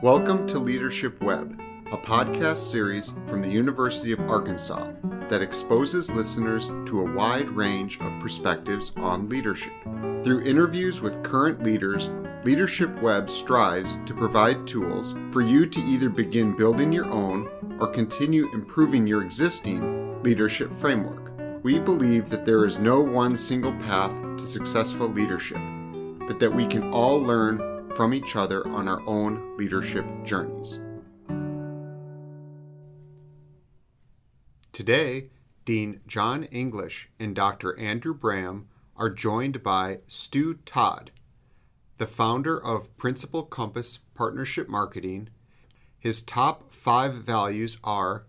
Welcome to Leadership Web, a podcast series from the University of Arkansas that exposes listeners to a wide range of perspectives on leadership. Through interviews with current leaders, Leadership Web strives to provide tools for you to either begin building your own or continue improving your existing leadership framework. We believe that there is no one single path to successful leadership, but that we can all learn from each other on our own leadership journeys. Today, Dean John English and Dr. Andrew Bram are joined by Stu Todd, the founder of Principal Compass Partnership Marketing. His top five values are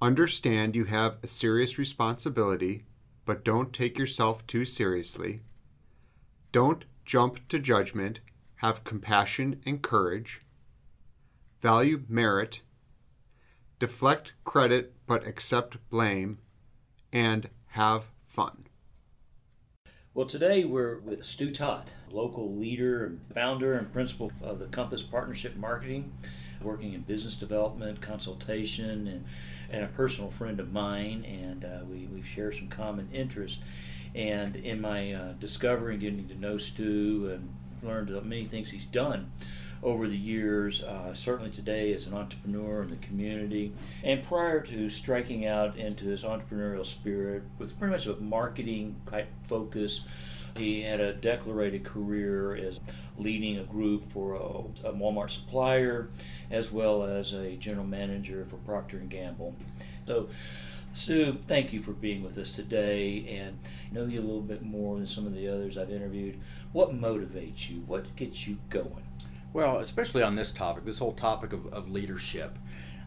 understand you have a serious responsibility, but don't take yourself too seriously. Don't jump to judgment have compassion and courage, value merit, deflect credit but accept blame, and have fun. Well, today we're with Stu Todd, local leader and founder and principal of the Compass Partnership Marketing, working in business development, consultation, and, and a personal friend of mine. And uh, we, we share some common interests. And in my uh, discovering, getting to know Stu and learned many things he's done over the years, uh, certainly today as an entrepreneur in the community. And prior to striking out into his entrepreneurial spirit with pretty much a marketing type focus, he had a declarated career as leading a group for a, a Walmart supplier, as well as a general manager for Procter and Gamble. So Stu, thank you for being with us today and know you a little bit more than some of the others I've interviewed. What motivates you? What gets you going? Well, especially on this topic, this whole topic of, of leadership.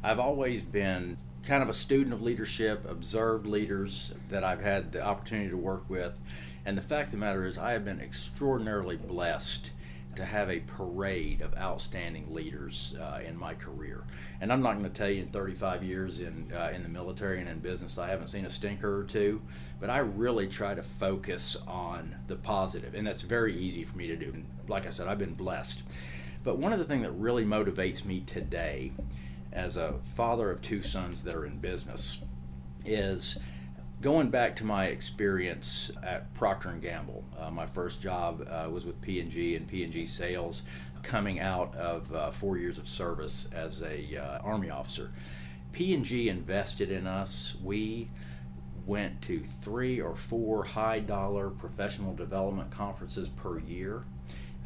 I've always been kind of a student of leadership, observed leaders that I've had the opportunity to work with. And the fact of the matter is, I have been extraordinarily blessed to have a parade of outstanding leaders uh, in my career. And I'm not going to tell you in 35 years in uh, in the military and in business, I haven't seen a stinker or two. But I really try to focus on the positive, and that's very easy for me to do. Like I said, I've been blessed. But one of the things that really motivates me today, as a father of two sons that are in business, is going back to my experience at Procter Gamble, uh, my first job uh, was with P&G and P&G sales, coming out of uh, four years of service as a uh, army officer. P&G invested in us. We went to three or four high dollar professional development conferences per year,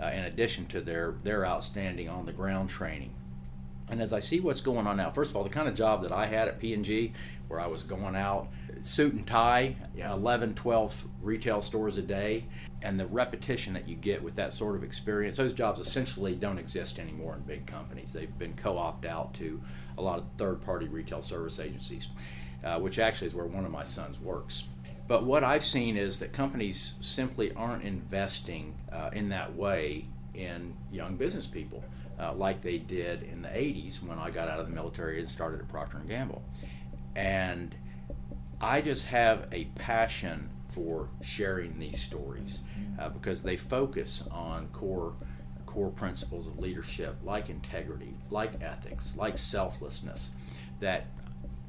uh, in addition to their their outstanding on the ground training. And as I see what's going on now, first of all, the kind of job that I had at P&G, where I was going out suit and tie, 11, 12 retail stores a day, and the repetition that you get with that sort of experience, those jobs essentially don't exist anymore in big companies. They've been co opted out to a lot of third party retail service agencies, uh, which actually is where one of my sons works. But what I've seen is that companies simply aren't investing uh, in that way in young business people. Uh, like they did in the 80s when I got out of the military and started at Procter and Gamble. And I just have a passion for sharing these stories uh, because they focus on core core principles of leadership like integrity, like ethics, like selflessness. That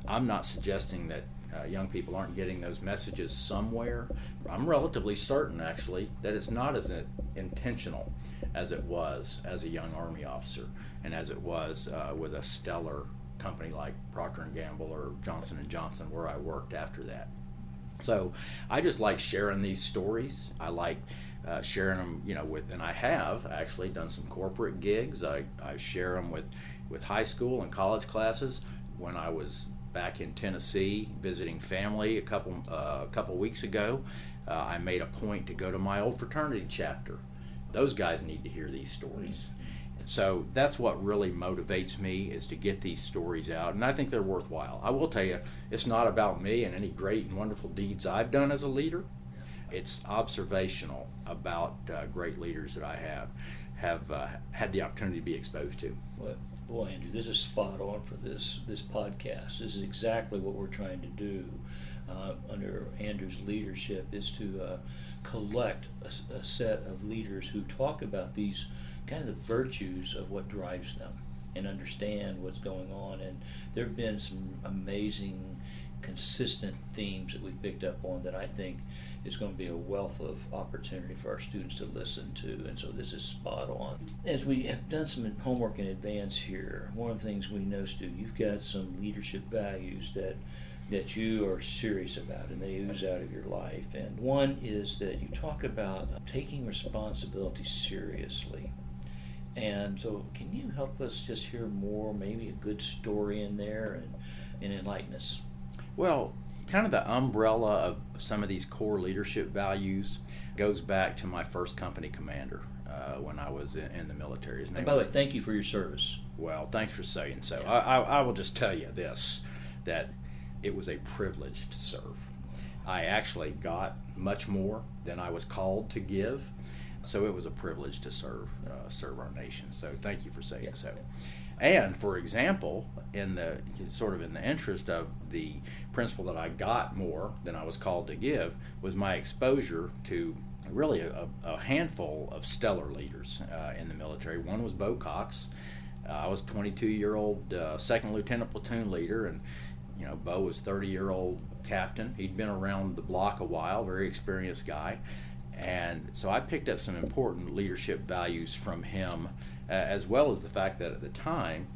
I'm not suggesting that uh, young people aren't getting those messages somewhere. I'm relatively certain, actually, that it's not as intentional as it was as a young Army officer and as it was uh, with a stellar company like Procter and Gamble or Johnson and Johnson, where I worked after that. So I just like sharing these stories. I like uh, sharing them, you know, with, and I have actually done some corporate gigs. I, I share them with, with high school and college classes. When I was back in Tennessee visiting family a couple uh, a couple weeks ago, uh, I made a point to go to my old fraternity chapter. Those guys need to hear these stories. So that's what really motivates me is to get these stories out, and I think they're worthwhile. I will tell you, it's not about me and any great and wonderful deeds I've done as a leader. It's observational about uh, great leaders that I have have uh, had the opportunity to be exposed to. Well, boy, Andrew, this is spot on for this this podcast. This is exactly what we're trying to do uh, under Andrew's leadership is to uh, collect a, a, set of leaders who talk about these kind of the virtues of what drives them. and understand what's going on. And there have been some amazing consistent themes that we've picked up on that I think is going to be a wealth of opportunity for our students to listen to. And so this is spot on. As we have done some homework in advance here, one of the things we know, Stu, you've got some leadership values that that you are serious about and they ooze out of your life. And one is that you talk about taking responsibility seriously. And so, can you help us just hear more, maybe a good story in there and, and enlighten us? Well, kind of the umbrella of some of these core leadership values goes back to my first company commander uh, when I was in, in the military. His name and by the way, thank you for your service. Well, thanks for saying so. Yeah. I, I, I will just tell you this that it was a privilege to serve. I actually got much more than I was called to give, so it was a privilege to serve uh, serve our nation. So thank you for saying yeah. so. And for example, in the sort of in the interest of the principle that I got more than I was called to give was my exposure to really a, a handful of stellar leaders uh, in the military. One was Bo Cox. Uh, I was 22 year old uh, second lieutenant platoon leader, and you know Bo was 30 year old captain. He'd been around the block a while, very experienced guy, and so I picked up some important leadership values from him uh, as well as the fact that at the time,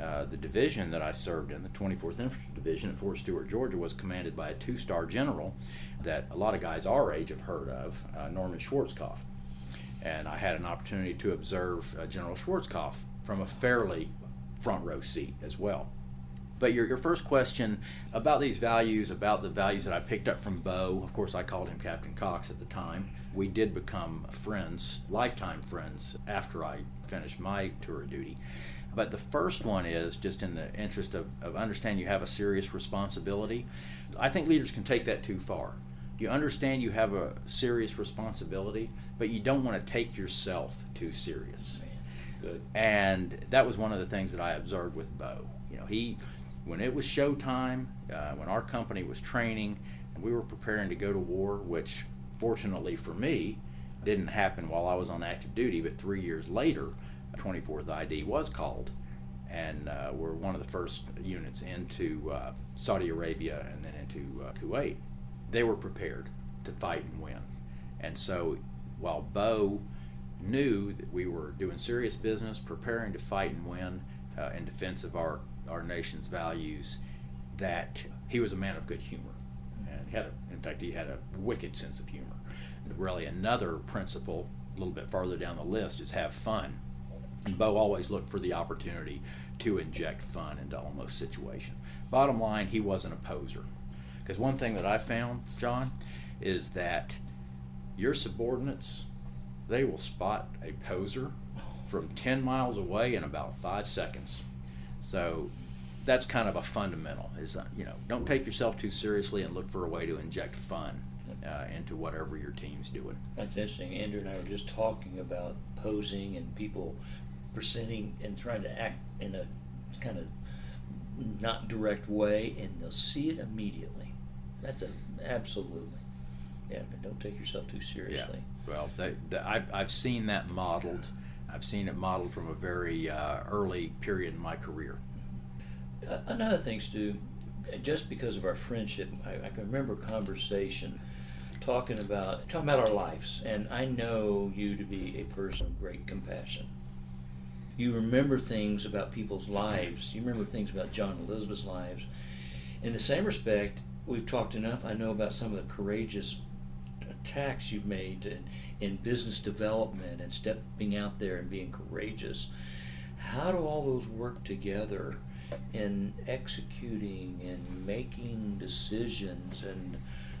uh, the division that I served in, the 24th Infantry Division at Fort Stewart, Georgia, was commanded by a two star general that a lot of guys our age have heard of, uh, Norman Schwarzkopf. And I had an opportunity to observe uh, General Schwarzkopf from a fairly front row seat as well. But your, your first question about these values, about the values that I picked up from Bo, of course, I called him Captain Cox at the time. We did become friends, lifetime friends, after I finished my tour of duty. But the first one is just in the interest of, of understanding you have a serious responsibility. I think leaders can take that too far. You understand you have a serious responsibility, but you don't want to take yourself too serious. Good. And that was one of the things that I observed with Bo. You know, he when it was showtime, uh, when our company was training, and we were preparing to go to war, which fortunately for me didn't happen while I was on active duty, but three years later, 24th ID was called, and uh, we're one of the first units into uh, Saudi Arabia and then into uh, Kuwait. They were prepared to fight and win, and so while Bo knew that we were doing serious business, preparing to fight and win uh, in defense of our our nation's values, that he was a man of good humor, and had, a, in fact, he had a wicked sense of humor. Really, another principle a little bit farther down the list is have fun. And Bo always looked for the opportunity to inject fun into almost situation. Bottom line, he wasn't a poser. Because one thing that I found, John, is that your subordinates, they will spot a poser from 10 miles away in about five seconds. So that's kind of a fundamental is uh, you know don't take yourself too seriously and look for a way to inject fun uh, into whatever your team's doing. That's interesting. Andrew and I were just talking about posing and people presenting and trying to act in a kind of not direct way, and they'll see it immediately. That's a absolutely. Yeah, but don't take yourself too seriously. Yeah. Well, they, they, I've, I've seen that modeled. I've seen it modeled from a very uh, early period in my career. Another thing, Stu, just because of our friendship, I, I, can remember a conversation talking about talking about our lives, and I know you to be a person of great compassion. You remember things about people's lives. You remember things about John and Elizabeth's lives. In the same respect, we've talked enough. I know about some of the courageous attacks you've made in, in business development and stepping out there and being courageous. How do all those work together in executing and making decisions and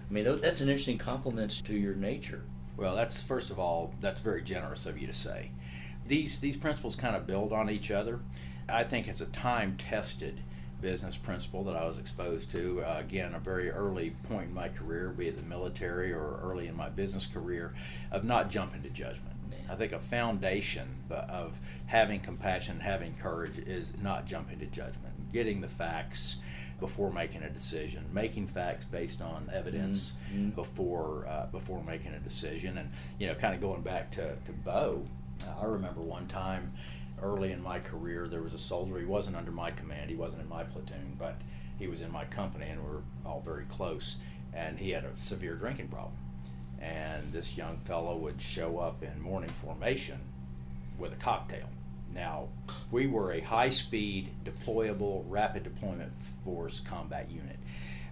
I mean that's an interesting compliment to your nature. Well, that's first of all that's very generous of you to say. These these principles kind of build on each other. I think it's a time tested business principle that I was exposed to. Uh, again, a very early point in my career, be it the military or early in my business career, of not jumping to judgment. I think a foundation of having compassion, having courage, is not jumping to judgment, getting the facts before making a decision, making facts based on evidence mm-hmm. before uh, before making a decision, and you know, kind of going back to to Bo, uh, I remember one time early in my career, there was a soldier. He wasn't under my command. He wasn't in my platoon, but he was in my company, and we are all very close. And he had a severe drinking problem. And this young fellow would show up in morning formation with a cocktail. Now, we were a high speed, deployable, rapid deployment force combat unit.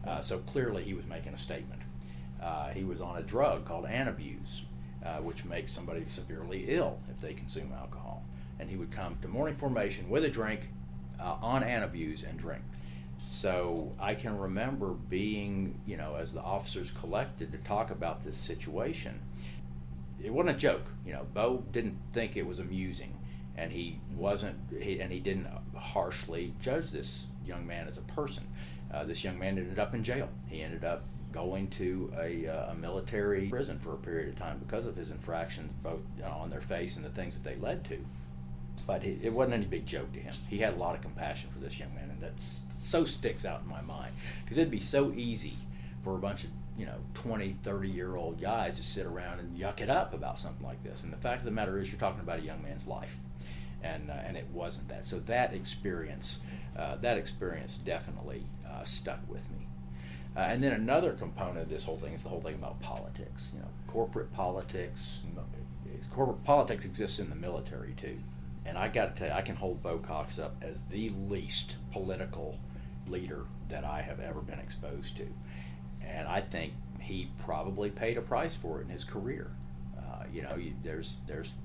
Uh, so clearly he was making a statement. Uh, he was on a drug called Antabuse, uh, which makes somebody severely ill if they consume alcohol. And he would come to morning formation with a drink uh, on Antabuse and drink. So I can remember being, you know, as the officers collected to talk about this situation. It wasn't a joke, you know. Bo didn't think it was amusing, and he wasn't, he, and he didn't harshly judge this young man as a person. Uh, this young man ended up in jail. He ended up going to a, uh, a, military prison for a period of time because of his infractions, both you know, on their face and the things that they led to. But it, it, wasn't any big joke to him. He had a lot of compassion for this young man, and that so sticks out in my mind because it'd be so easy for a bunch of you know 20 30 year old guys to sit around and yuck it up about something like this and the fact of the matter is you're talking about a young man's life and uh, and it wasn't that so that experience uh, that experience definitely uh, stuck with me uh, and then another component of this whole thing is the whole thing about politics. You know, corporate politics. Corporate politics exists in the military too. And I got to tell you, I can hold Bo Cox up as the least political leader that I have ever been exposed to. And I think he probably paid a price for it in his career. Uh, you know, you, there's there's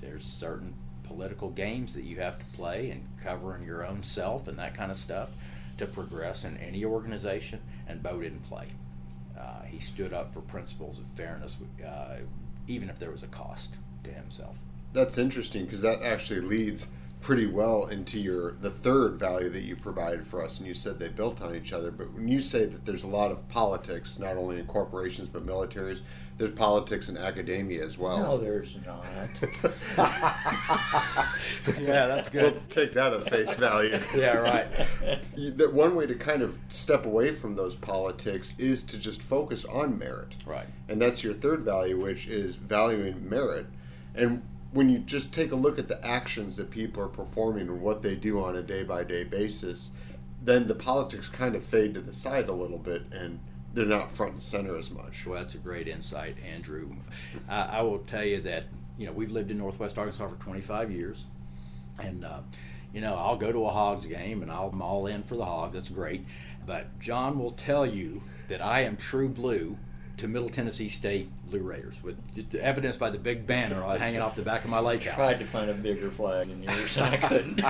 there's certain political games that you have to play and covering your own self and that kind of stuff to progress in any organization, and Bo didn't play. Uh, he stood up for principles of fairness, uh, even if there was a cost to himself. That's interesting because that actually leads pretty well into your the third value that you provided for us and you said they built on each other but when you say that there's a lot of politics not only in corporations but militaries there's politics in academia as well. No there's not. Yeah that's good. We'll take that at face value. Yeah right. That one way to kind of step away from those politics is to just focus on merit. Right. And that's your third value which is valuing merit. And when you just take a look at the actions that people are performing and what they do on a day by day basis, then the politics kind of fade to the side a little bit and they're not front and center as much. Well, that's a great insight, Andrew. I, I will tell you that you know we've lived in Northwest Arkansas for 25 years, and uh, you know I'll go to a Hogs game and I'll I'm all in for the Hogs. That's great, but John will tell you that I am true blue to Middle Tennessee State Blue Raiders, with evidenced by the big banner hanging off the back of my lake house. Tried to find a bigger flag than yours, and I couldn't.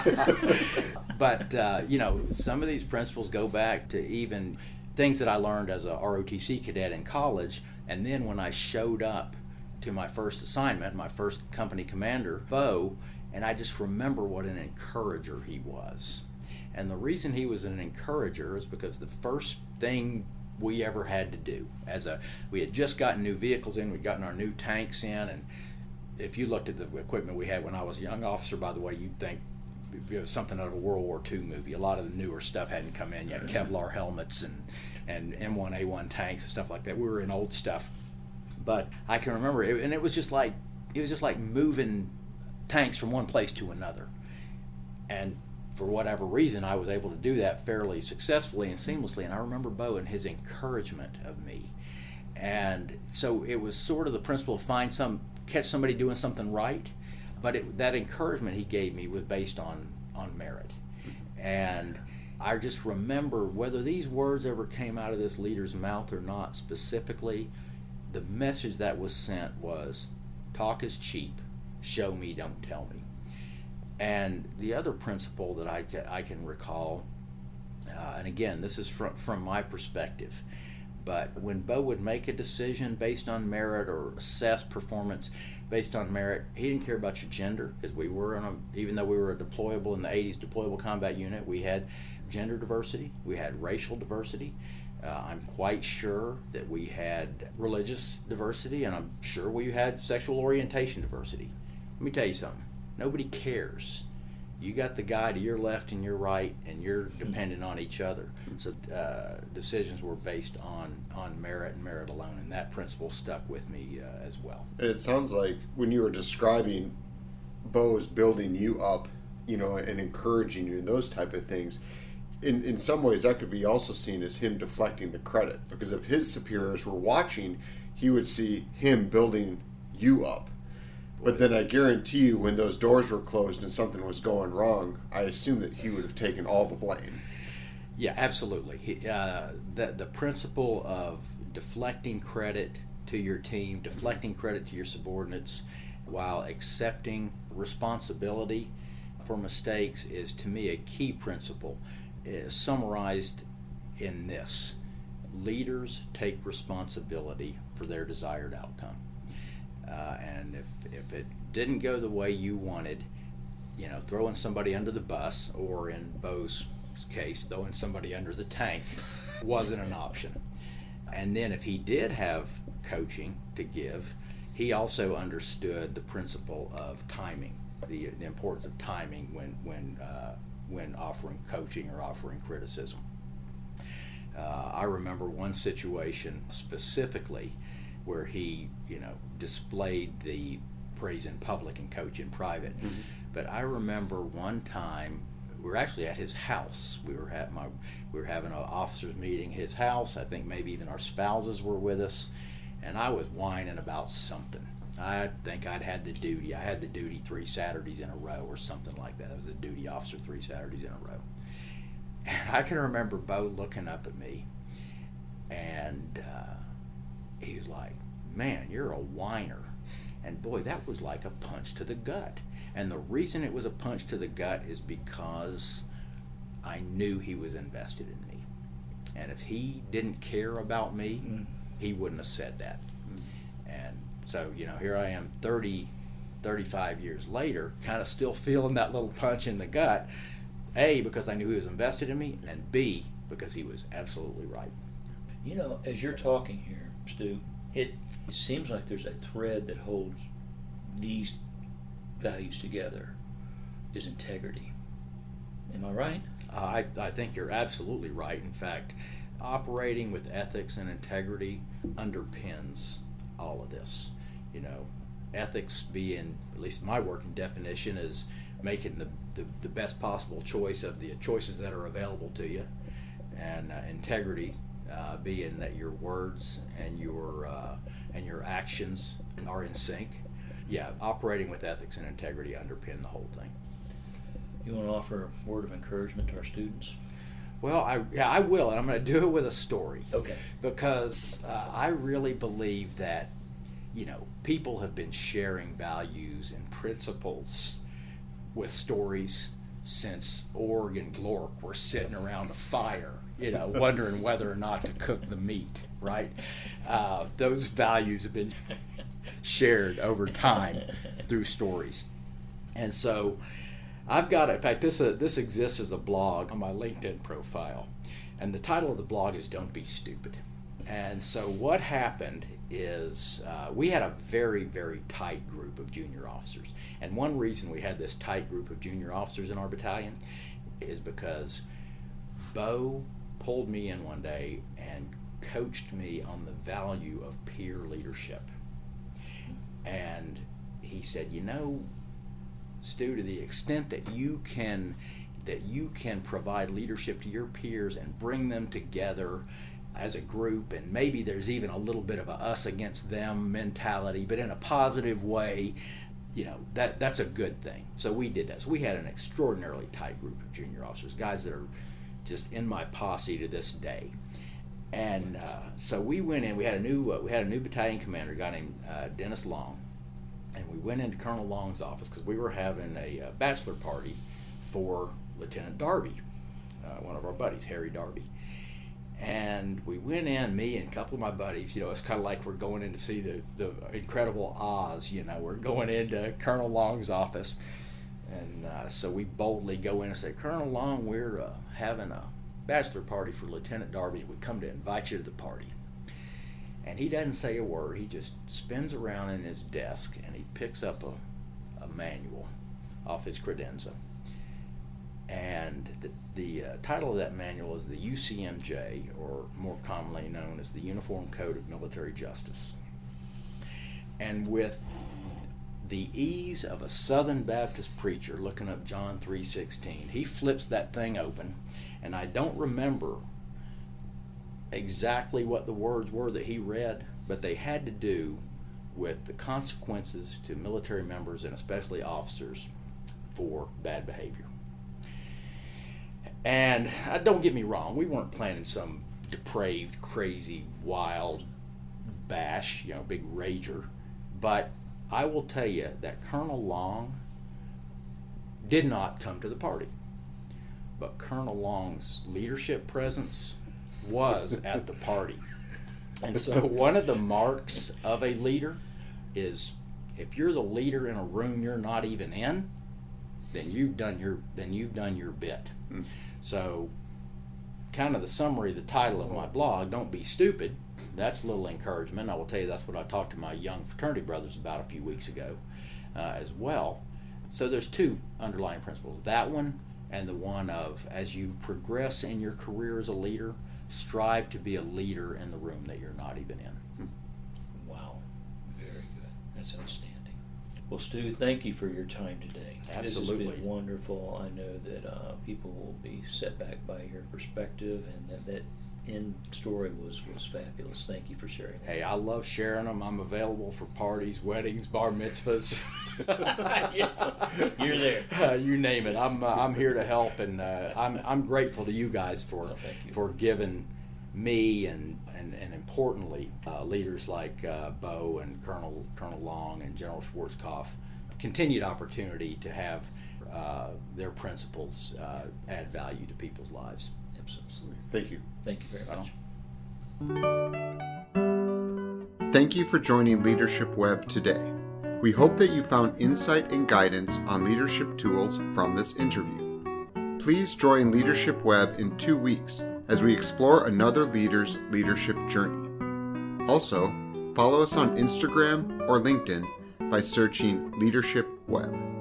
but uh, you know, some of these principles go back to even things that I learned as a ROTC cadet in college, and then when I showed up to my first assignment, my first company commander, Bo, and I just remember what an encourager he was. And the reason he was an encourager is because the first thing we ever had to do. As a, we had just gotten new vehicles in, we'd gotten our new tanks in, and if you looked at the equipment we had when I was a young officer, by the way, you'd think it was something out of a World War II movie. A lot of the newer stuff hadn't come in yet, Kevlar helmets and and M1A1 tanks and stuff like that. We were in old stuff, but I can remember it, and it was just like it was just like moving tanks from one place to another, and for whatever reason, I was able to do that fairly successfully and seamlessly. And I remember Bo and his encouragement of me. And so it was sort of the principle of find some, catch somebody doing something right. But it, that encouragement he gave me was based on, on merit. And I just remember whether these words ever came out of this leader's mouth or not specifically, the message that was sent was talk is cheap, show me, don't tell me. And the other principle that I, I can recall, uh, and again, this is from, from my perspective, but when Bo would make a decision based on merit or assess performance based on merit, he didn't care about your gender because we were on a, even though we were a deployable in the 80s deployable combat unit, we had gender diversity, we had racial diversity. Uh, I'm quite sure that we had religious diversity, and I'm sure we had sexual orientation diversity. Let me tell you something Nobody cares. You got the guy to your left and your right, and you're hmm. dependent on each other. So uh, decisions were based on on merit and merit alone, and that principle stuck with me uh, as well. And it sounds like when you were describing Bo's building you up, you know, and encouraging you and those type of things, in, in some ways that could be also seen as him deflecting the credit because if his superiors were watching, he would see him building you up. But then I guarantee you, when those doors were closed and something was going wrong, I assume that he would have taken all the blame. Yeah, absolutely. He, uh, the the principle of deflecting credit to your team, deflecting credit to your subordinates, while accepting responsibility for mistakes is to me a key principle. Is summarized in this: leaders take responsibility for their desired outcome. Uh, and if, if it didn't go the way you wanted, you know, throwing somebody under the bus, or in Bo's case, throwing somebody under the tank, wasn't an option. And then if he did have coaching to give, he also understood the principle of timing, the, the importance of timing when when uh, when offering coaching or offering criticism. Uh, I remember one situation specifically where he, you know, displayed the praise in public and coach in private. Mm-hmm. But I remember one time we were actually at his house. We were at my we were having an officers meeting at his house. I think maybe even our spouses were with us, and I was whining about something. I think I'd had the duty. I had the duty three Saturdays in a row or something like that. I was the duty officer three Saturdays in a row. And I can remember Bo looking up at me, and uh, he was like, Man, you're a whiner. And boy, that was like a punch to the gut. And the reason it was a punch to the gut is because I knew he was invested in me. And if he didn't care about me, mm. he wouldn't have said that. Mm. And so, you know, here I am 30, 35 years later, kind of still feeling that little punch in the gut. A, because I knew he was invested in me, and B, because he was absolutely right. You know, as you're talking here, Stu, it, it seems like there's a thread that holds these values together is integrity. Am I right? Uh, I, I think you're absolutely right. In fact, operating with ethics and integrity underpins all of this. You know, ethics being, at least my working definition, is making the, the, the best possible choice of the choices that are available to you, and uh, integrity uh, being that your words and your uh, and your actions are in sync. Yeah, operating with ethics and integrity underpin the whole thing. You want to offer a word of encouragement to our students? Well, I yeah I will, and I'm going to do it with a story. Okay. Because uh, I really believe that you know people have been sharing values and principles with stories since Org and Glork were sitting around a fire, you know, wondering whether or not to cook the meat. Right? Uh, those values have been shared over time through stories, and so I've got, in fact, this uh, this exists as a blog on my LinkedIn profile, and the title of the blog is "Don't Be Stupid." And so what happened is uh, we had a very very tight group of junior officers, and one reason we had this tight group of junior officers in our battalion is because Bo pulled me in one day and coached me on the value of peer leadership. And he said, you know, Stu, to the extent that you can that you can provide leadership to your peers and bring them together as a group and maybe there's even a little bit of a us against them mentality but in a positive way you know that that's a good thing so we did that so we had an extraordinarily tight group of junior officers guys that are just in my posse to this day and uh, so we went in we had a new uh, we had a new battalion commander a guy named uh, dennis long and we went into Colonel Long's office because we were having a, uh, bachelor party for Lieutenant Darby, uh, one of our buddies, Harry Darby. And we went in, me and a couple of my buddies. You know, it's kind of like we're going in to see the, the incredible Oz. You know, we're going into Colonel Long's office. And uh, so we boldly go in and say, Colonel Long, we're uh, having a bachelor party for Lieutenant Darby. We come to invite you to the party. And he doesn't say a word. He just spins around in his desk and he picks up a, a manual off his credenza. And the, the uh, title of that manual is the UCMJ, or more commonly known as the Uniform Code of Military Justice. And with the ease of a Southern Baptist preacher looking up John 3:16. He flips that thing open, and I don't remember exactly what the words were that he read, but they had to do with the consequences to military members and especially officers for bad behavior. And uh, don't get me wrong, we weren't planning some depraved, crazy, wild bash, you know, big rager. But I will tell you that Colonel Long did not come to the party. But Colonel Long's leadership presence was at the party. And so one of the marks of a leader is if you're the leader in a room you're not even in, then you've done your then you've done your bit. Mm. So kind of the summary, the title of my blog, Don't Be Stupid. That's a little encouragement. I will tell you that's what I talked to my young fraternity brothers about a few weeks ago uh, as well. So there's two underlying principles that one and the one of as you progress in your career as a leader, strive to be a leader in the room that you're not even in. Wow, very good. That's outstanding. Well, Stu, thank you for your time today. Absolutely. This has been wonderful. I know that uh, people will be set back by your perspective, and that, that end story was, was fabulous. Thank you for sharing that. Hey, I love sharing them. I'm available for parties, weddings, bar mitzvahs. You're there. Uh, you name it. I'm, uh, I'm here to help, and uh, I'm, I'm grateful to you guys for, well, for giving me and and, and importantly, uh, leaders like uh, Bo and Colonel Colonel Long and General Schwarzkopf continued opportunity to have uh, their principles uh, add value to people's lives. Absolutely. Thank you. Thank you very much. Thank you for joining Leadership Web today. We hope that you found insight and guidance on leadership tools from this interview. Please join Leadership Web in two weeks as we explore another leader's leadership journey. Also, follow us on Instagram or LinkedIn by searching Leadership Web.